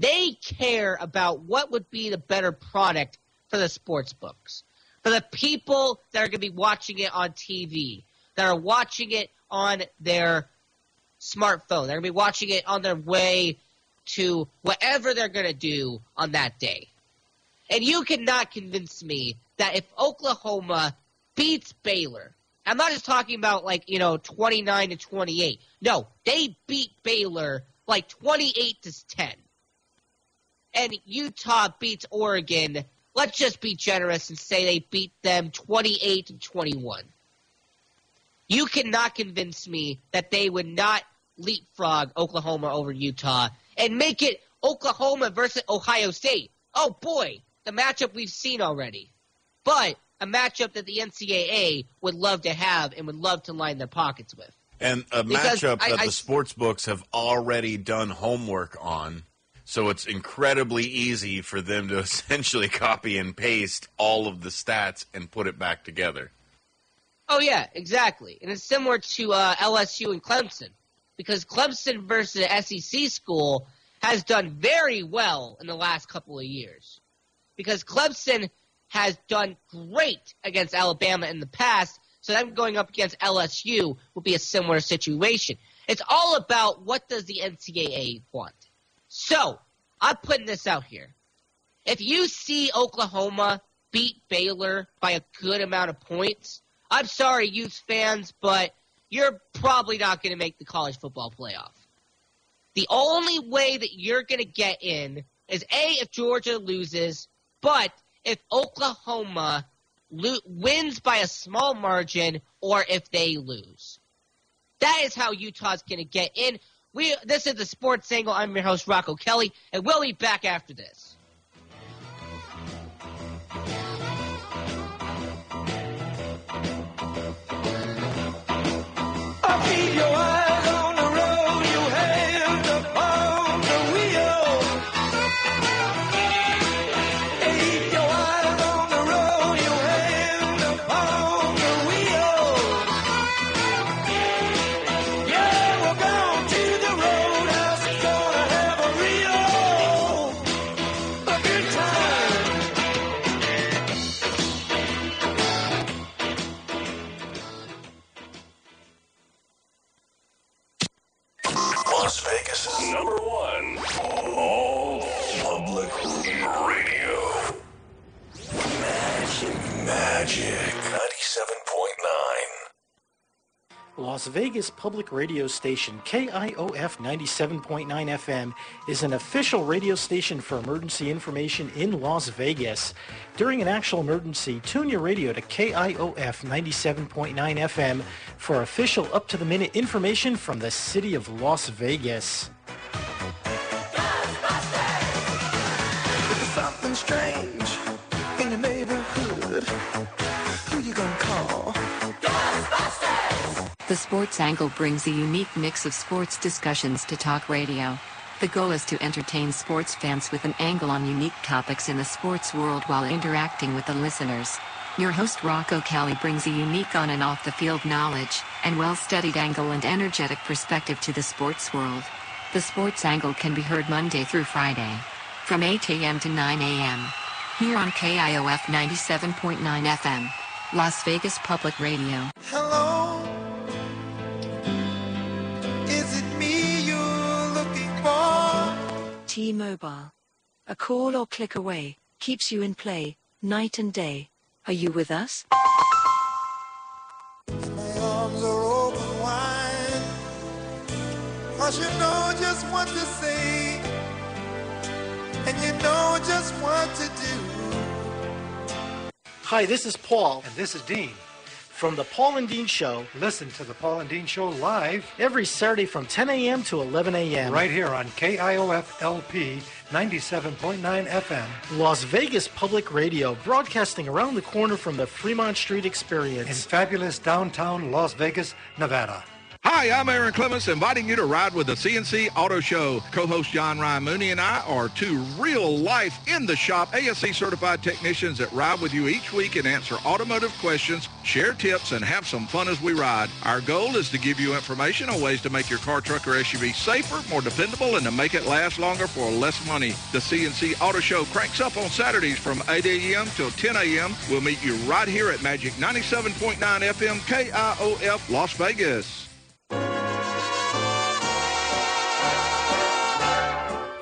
They care about what would be the better product for the sports books, for the people that are going to be watching it on TV, that are watching it on their smartphone, they're going to be watching it on their way to whatever they're going to do on that day. And you cannot convince me that if Oklahoma beats Baylor, I'm not just talking about like, you know, 29 to 28. No, they beat Baylor like 28 to 10. And Utah beats Oregon. Let's just be generous and say they beat them 28 to 21. You cannot convince me that they would not leapfrog Oklahoma over Utah and make it Oklahoma versus Ohio State. Oh boy, the matchup we've seen already. But a matchup that the NCAA would love to have and would love to line their pockets with. And a Because matchup I- that I- the sports books have already done homework on. So it's incredibly easy for them to essentially copy and paste all of the stats and put it back together. Oh yeah, exactly. And it's similar to uh, LSU and Clemson because Clemson versus SEC school has done very well in the last couple of years. Because Clemson has done great against Alabama in the past, so them going up against LSU will be a similar situation. It's all about what does the NCAA want. So, I'm putting this out here. If you see Oklahoma beat Baylor by a good amount of points, I'm sorry, Utes fans, but you're probably not going to make the college football playoff. The only way that you're going to get in is A, if Georgia loses, but if Oklahoma lo- wins by a small margin or if they lose. That is how Utah's going to get in. We This is the Sports Angle. I'm your host, Rocco Kelly, and we'll be back after this. Vegas public radio station KIOF 97.9 FM is an official radio station for emergency information in Las Vegas. During an actual emergency, tune your radio to KIOF 97.9 FM for official up-to-the-minute information from the city of Las Vegas. Something strange in neighborhood. Who you gonna call? The Sports Angle brings a unique mix of sports discussions to talk radio. The goal is to entertain sports fans with an angle on unique topics in the sports world while interacting with the listeners. Your host Rocco Kelly brings a unique on and off the field knowledge and well-studied angle and energetic perspective to the sports world. The Sports Angle can be heard Monday through Friday from 8 a.m. to 9 a.m. here on KIOF 97.9 FM, Las Vegas Public Radio. Hello. Is it me you're looking for? T-Mobile. A call or click away keeps you in play night and day. Are you with us? My arms are open wide. Cause you know just what to say. And you know just what to do. Hi, this is Paul. And this is Dean. From The Paul and Dean Show. Listen to The Paul and Dean Show live every Saturday from 10 a.m. to 11 a.m. right here on KIOF LP 97.9 FM. Las Vegas Public Radio, broadcasting around the corner from the Fremont Street Experience. In fabulous downtown Las Vegas, Nevada. Hi, I'm Aaron Clements, inviting you to ride with the CNC Auto Show. Co-host John Ryan Mooney and I are two real-life, in-the-shop ASE certified technicians that ride with you each week and answer automotive questions, share tips, and have some fun as we ride. Our goal is to give you information on ways to make your car, truck, or SUV safer, more dependable, and to make it last longer for less money. The CNC Auto Show cranks up on Saturdays from 8 a.m. till 10 a.m. We'll meet you right here at Magic 97.9 FM KIOF Las Vegas.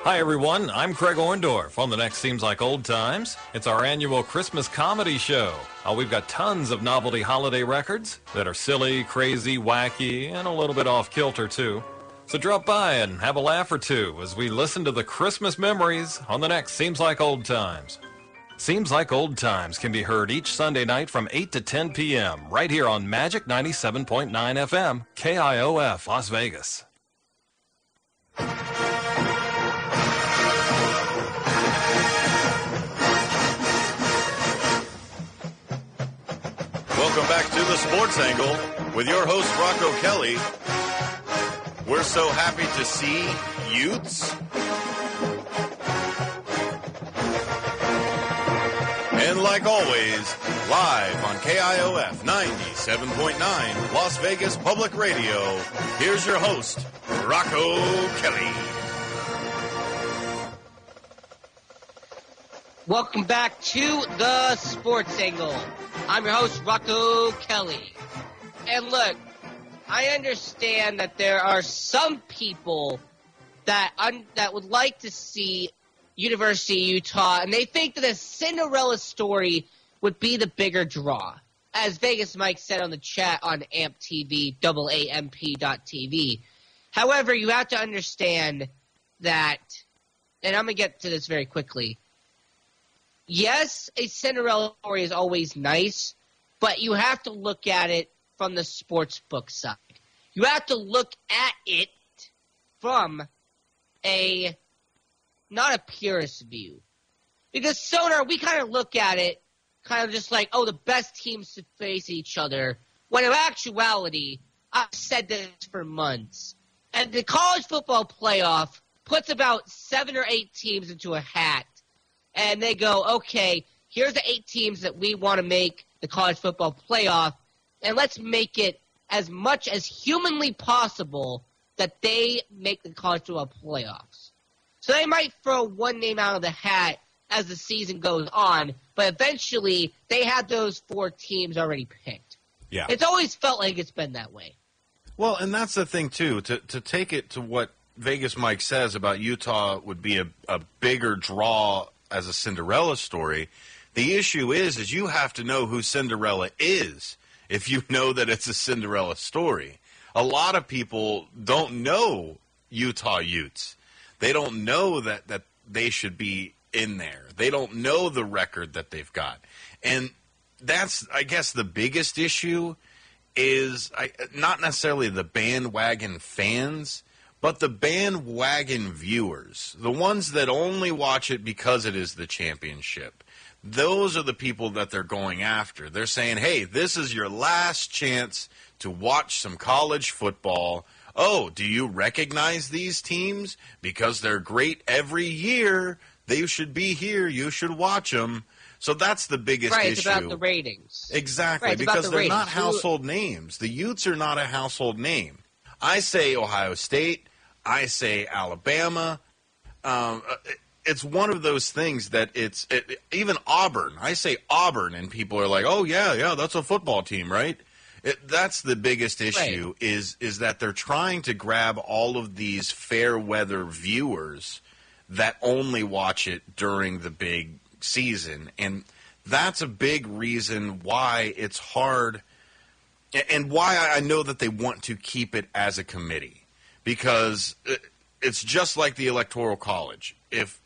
Hi, everyone. I'm Craig Orndorff. On the next Seems Like Old Times, it's our annual Christmas comedy show. Uh, we've got tons of novelty holiday records that are silly, crazy, wacky, and a little bit off kilter, too. So drop by and have a laugh or two as we listen to the Christmas memories on the next Seems Like Old Times. Seems Like Old Times can be heard each Sunday night from 8 to 10 p.m. right here on Magic 97.9 FM, KIOF, Las Vegas. Sports Angle with your host Rocco Kelly. We're so happy to see Utes. And like always, live on KIOF 97.9 Las Vegas Public Radio, here's your host, Rocco Kelly. Welcome back to the Sports Angle. I'm your host, Rocco Kelly. And look, I understand that there are some people that un- that would like to see University of Utah, and they think that a Cinderella story would be the bigger draw. As Vegas Mike said on the chat on AMP TV, double AMP.tv. However, you have to understand that, and I'm going to get to this very quickly yes, a Cinderella story is always nice, but you have to look at it from the sports book side. You have to look at it from a not a purist view. Because Sonar, we kind of look at it kind of just like, oh, the best teams to face each other. When in actuality, I've said this for months. And the college football playoff puts about seven or eight teams into a hat and they go, okay, here's the eight teams that we want to make the college football playoff, and let's make it as much as humanly possible that they make the college football playoffs. So they might throw one name out of the hat as the season goes on, but eventually they had those four teams already picked. Yeah. It's always felt like it's been that way. Well, and that's the thing too. To to take it to what Vegas Mike says about Utah would be a, a bigger draw as a Cinderella story. The issue is, is you have to know who Cinderella is if you know that it's a Cinderella story. A lot of people don't know Utah Utes. They don't know that that they should be in there. They don't know the record that they've got, and that's, I guess, the biggest issue is I, not necessarily the bandwagon fans, but the bandwagon viewers, the ones that only watch it because it is the championship, those are the people that they're going after. They're saying, hey, this is your last chance to watch some college football. Oh, do you recognize these teams? Because they're great every year. They should be here. You should watch them. So that's the biggest right, issue. it's about the ratings. Exactly, Right, because the they're ratings. not household names. The Utes are not a household name. I say Ohio State. I say Alabama. Um, uh, it's one of those things that it's it, even Auburn. I say Auburn, and people are like, "Oh yeah, yeah, that's a football team, right?" It, that's the biggest issue is is that they're trying to grab all of these fair weather viewers that only watch it during the big season, and that's a big reason why it's hard and why I know that they want to keep it as a committee because it's just like the electoral college. If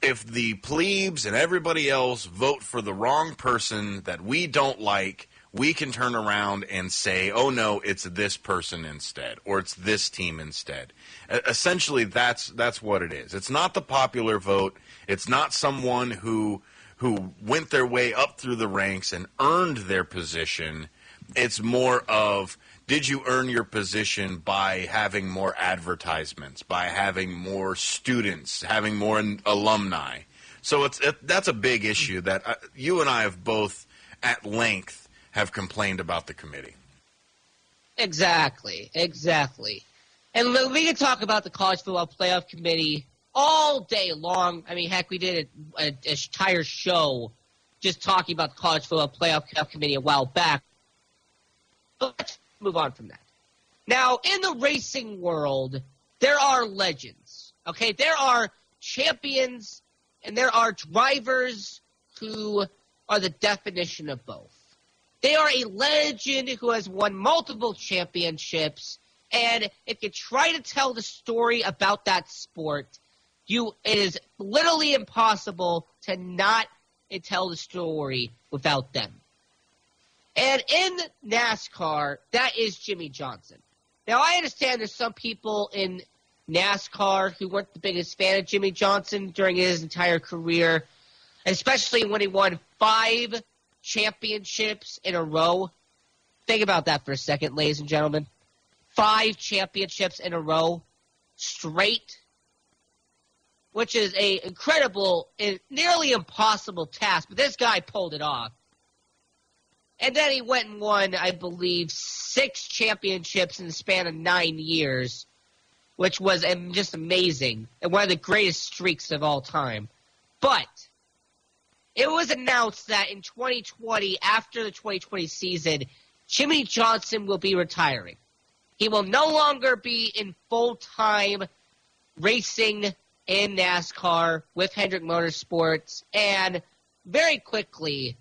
if the plebes and everybody else vote for the wrong person that we don't like, we can turn around and say, "Oh no, it's this person instead, or it's this team instead." Essentially, that's that's what it is. It's not the popular vote. It's not someone who who went their way up through the ranks and earned their position. It's more of did you earn your position by having more advertisements, by having more students, having more alumni? So it's it, that's a big issue that uh, you and I have both at length have complained about the committee. Exactly, exactly. And we can talk about the college football playoff committee all day long. I mean, heck, we did a, a, a entire show just talking about the college football playoff committee a while back. But move on from that. Now, in the racing world, there are legends. Okay, there are champions and there are drivers who are the definition of both. They are a legend who has won multiple championships, and if you try to tell the story about that sport, you it is literally impossible to not tell the story without them. And in NASCAR, that is Jimmie Johnson. Now I understand there's some people in NASCAR who weren't the biggest fan of Jimmie Johnson during his entire career, especially when he won five championships in a row. Think about that for a second, ladies and gentlemen. Five championships in a row, straight, which is a incredible, nearly impossible task. But this guy pulled it off. And then he went and won, I believe, six championships in the span of nine years, which was just amazing and one of the greatest streaks of all time. But it was announced that in 2020, after the 2020 season, Jimmie Johnson will be retiring. He will no longer be in full time racing in NASCAR with Hendrick Motorsports. And very quickly,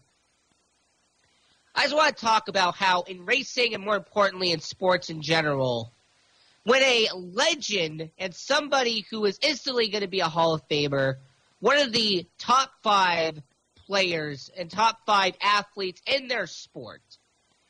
I just want to talk about how in racing and more importantly in sports in general, when a legend and somebody who is instantly going to be a Hall of Famer, one of the top five players and top five athletes in their sport,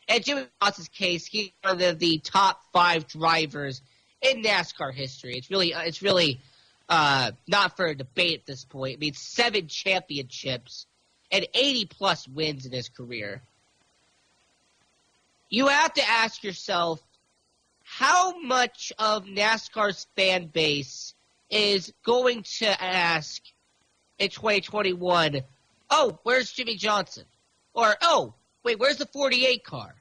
in Jimmie Johnson's case, he's one of the top five drivers in NASCAR history. It's really, it's really uh, not for a debate at this point. I mean, seven championships and 80 plus wins in his career. You have to ask yourself how much of NASCAR's fan base is going to ask in 2021, oh, where's Jimmie Johnson? Or, oh, wait, where's the 48 car?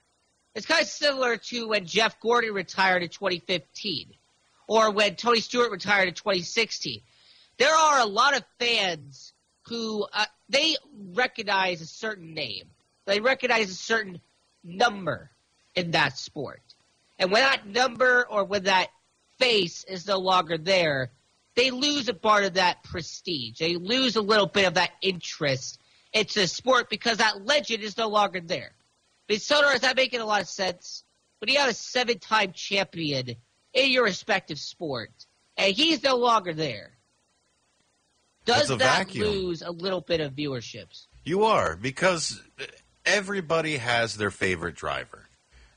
It's kind of similar to when Jeff Gordon retired in 2015 or when Tony Stewart retired in 2016. There are a lot of fans who uh, they recognize a certain name. They recognize a certain number in that sport. And when that number or when that face is no longer there, they lose a part of that prestige. They lose a little bit of that interest into the sport because that legend is no longer there. But Soder, is that making a lot of sense? When you have a seven time champion in your respective sport and he's no longer there, does that vacuum. lose a little bit of viewerships? You are because everybody has their favorite driver.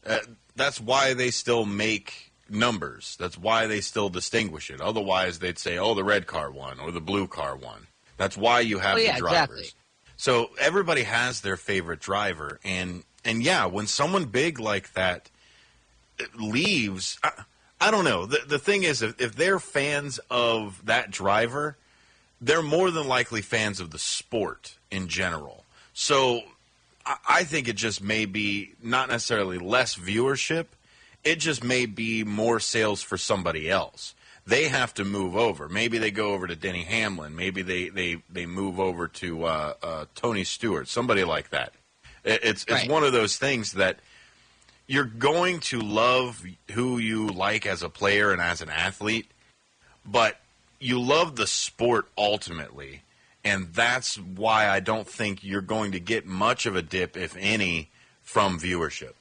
Uh, that's why they still make numbers. That's why they still distinguish it. Otherwise, they'd say, "Oh, the red car won" or "the blue car won." That's why you have Oh, yeah, the drivers. exactly. So everybody has their favorite driver, and and yeah, when someone big like that leaves, I, I don't know. The the thing is, if, if they're fans of that driver, they're more than likely fans of the sport in general. So I, I think it just may be not necessarily less viewership. It just may be more sales for somebody else. They have to move over. Maybe they go over to Denny Hamlin. Maybe they they, they move over to uh, uh, Tony Stewart. Somebody like that. It, it's it's one of those things that you're going to love who you like as a player and as an athlete, but you love the sport ultimately, and that's why I don't think you're going to get much of a dip, if any, from viewership.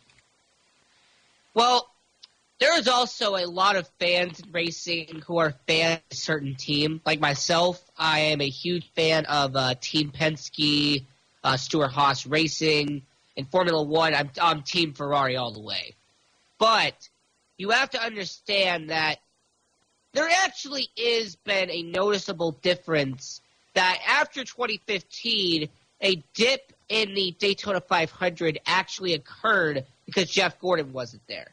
Well, there is also a lot of fans in racing who are fans of a certain team. Like myself, I am a huge fan of uh, Team Penske, uh, Stewart-Haas Racing. in Formula One, I'm, I'm Team Ferrari all the way. But you have to understand that there actually is been a noticeable difference that after 2015, a dip in the Daytona 500 actually occurred because Jeff Gordon wasn't there.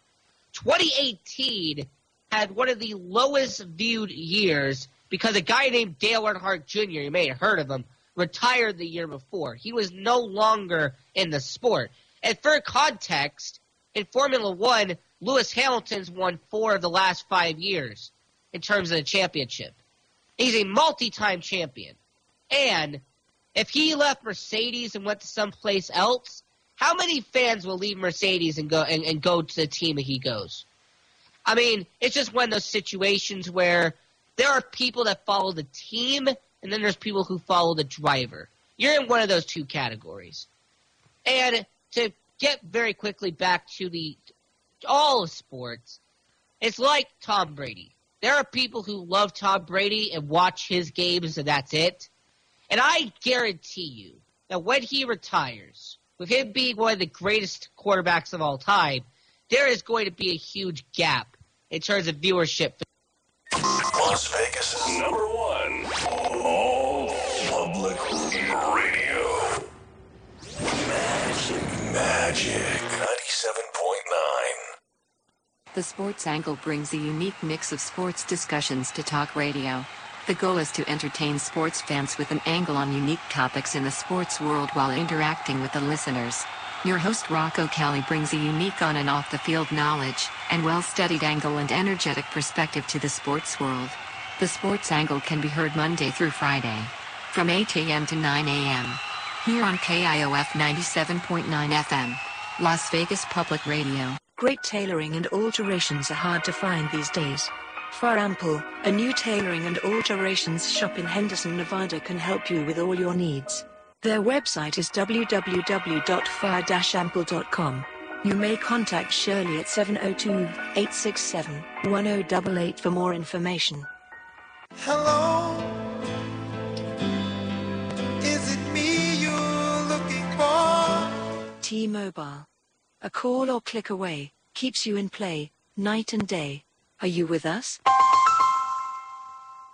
2018 had one of the lowest viewed years because a guy named Dale Earnhardt Jr., you may have heard of him, retired the year before. He was no longer in the sport. And for context, in Formula One, Lewis Hamilton's won four of the last five years in terms of the championship. He's a multi-time champion. And if he left Mercedes and went to someplace else, how many fans will leave Mercedes and go and, and go to the team that he goes? I mean, it's just one of those situations where there are people that follow the team and then there's people who follow the driver. You're in one of those two categories. And to get very quickly back to the all of sports, it's like Tom Brady. There are people who love Tom Brady and watch his games and that's it. And I guarantee you that when he retires, with him being one of the greatest quarterbacks of all time, there is going to be a huge gap in terms of viewership. Las Vegas' is number one all public radio. Magic, magic. 97.9. The Sports Angle brings a unique mix of sports discussions to talk radio. The goal is to entertain sports fans with an angle on unique topics in the sports world while interacting with the listeners. Your host Rocco Kelly brings a unique on and off the field knowledge and well studied angle and energetic perspective to the sports world. The Sports Angle can be heard Monday through Friday from 8 a.m. to 9 a.m. here on KIOF 97.9 FM, Las Vegas Public Radio. Great tailoring and alterations are hard to find these days. Far Ample, a new tailoring and alterations shop in Henderson, Nevada can help you with all your needs. Their website is www.fire-ample.com. You may contact Shirley at 702-867-1088 for more information. Hello, is it me you're looking for? T-Mobile. A call or click away keeps you in play night and day. Are you with us?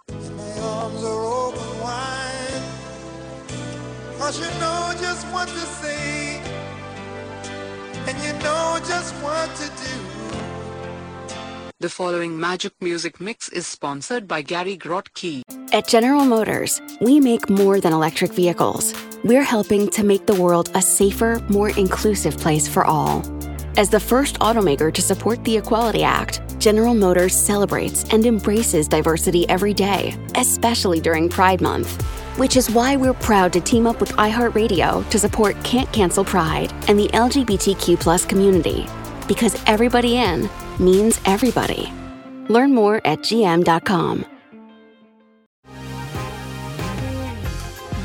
My arms are open wide, cause you know just what to say, and you know just what to do. The following Magic Music Mix is sponsored by Gary Grotke. At General Motors, we make more than electric vehicles. We're helping to make the world a safer, more inclusive place for all. As the first automaker to support the Equality Act, General Motors celebrates and embraces diversity every day, especially during Pride Month. Which is why we're proud to team up with iHeartRadio to support Can't Cancel Pride and the LGBTQ community. Because everybody in means everybody. Learn more at gm.com.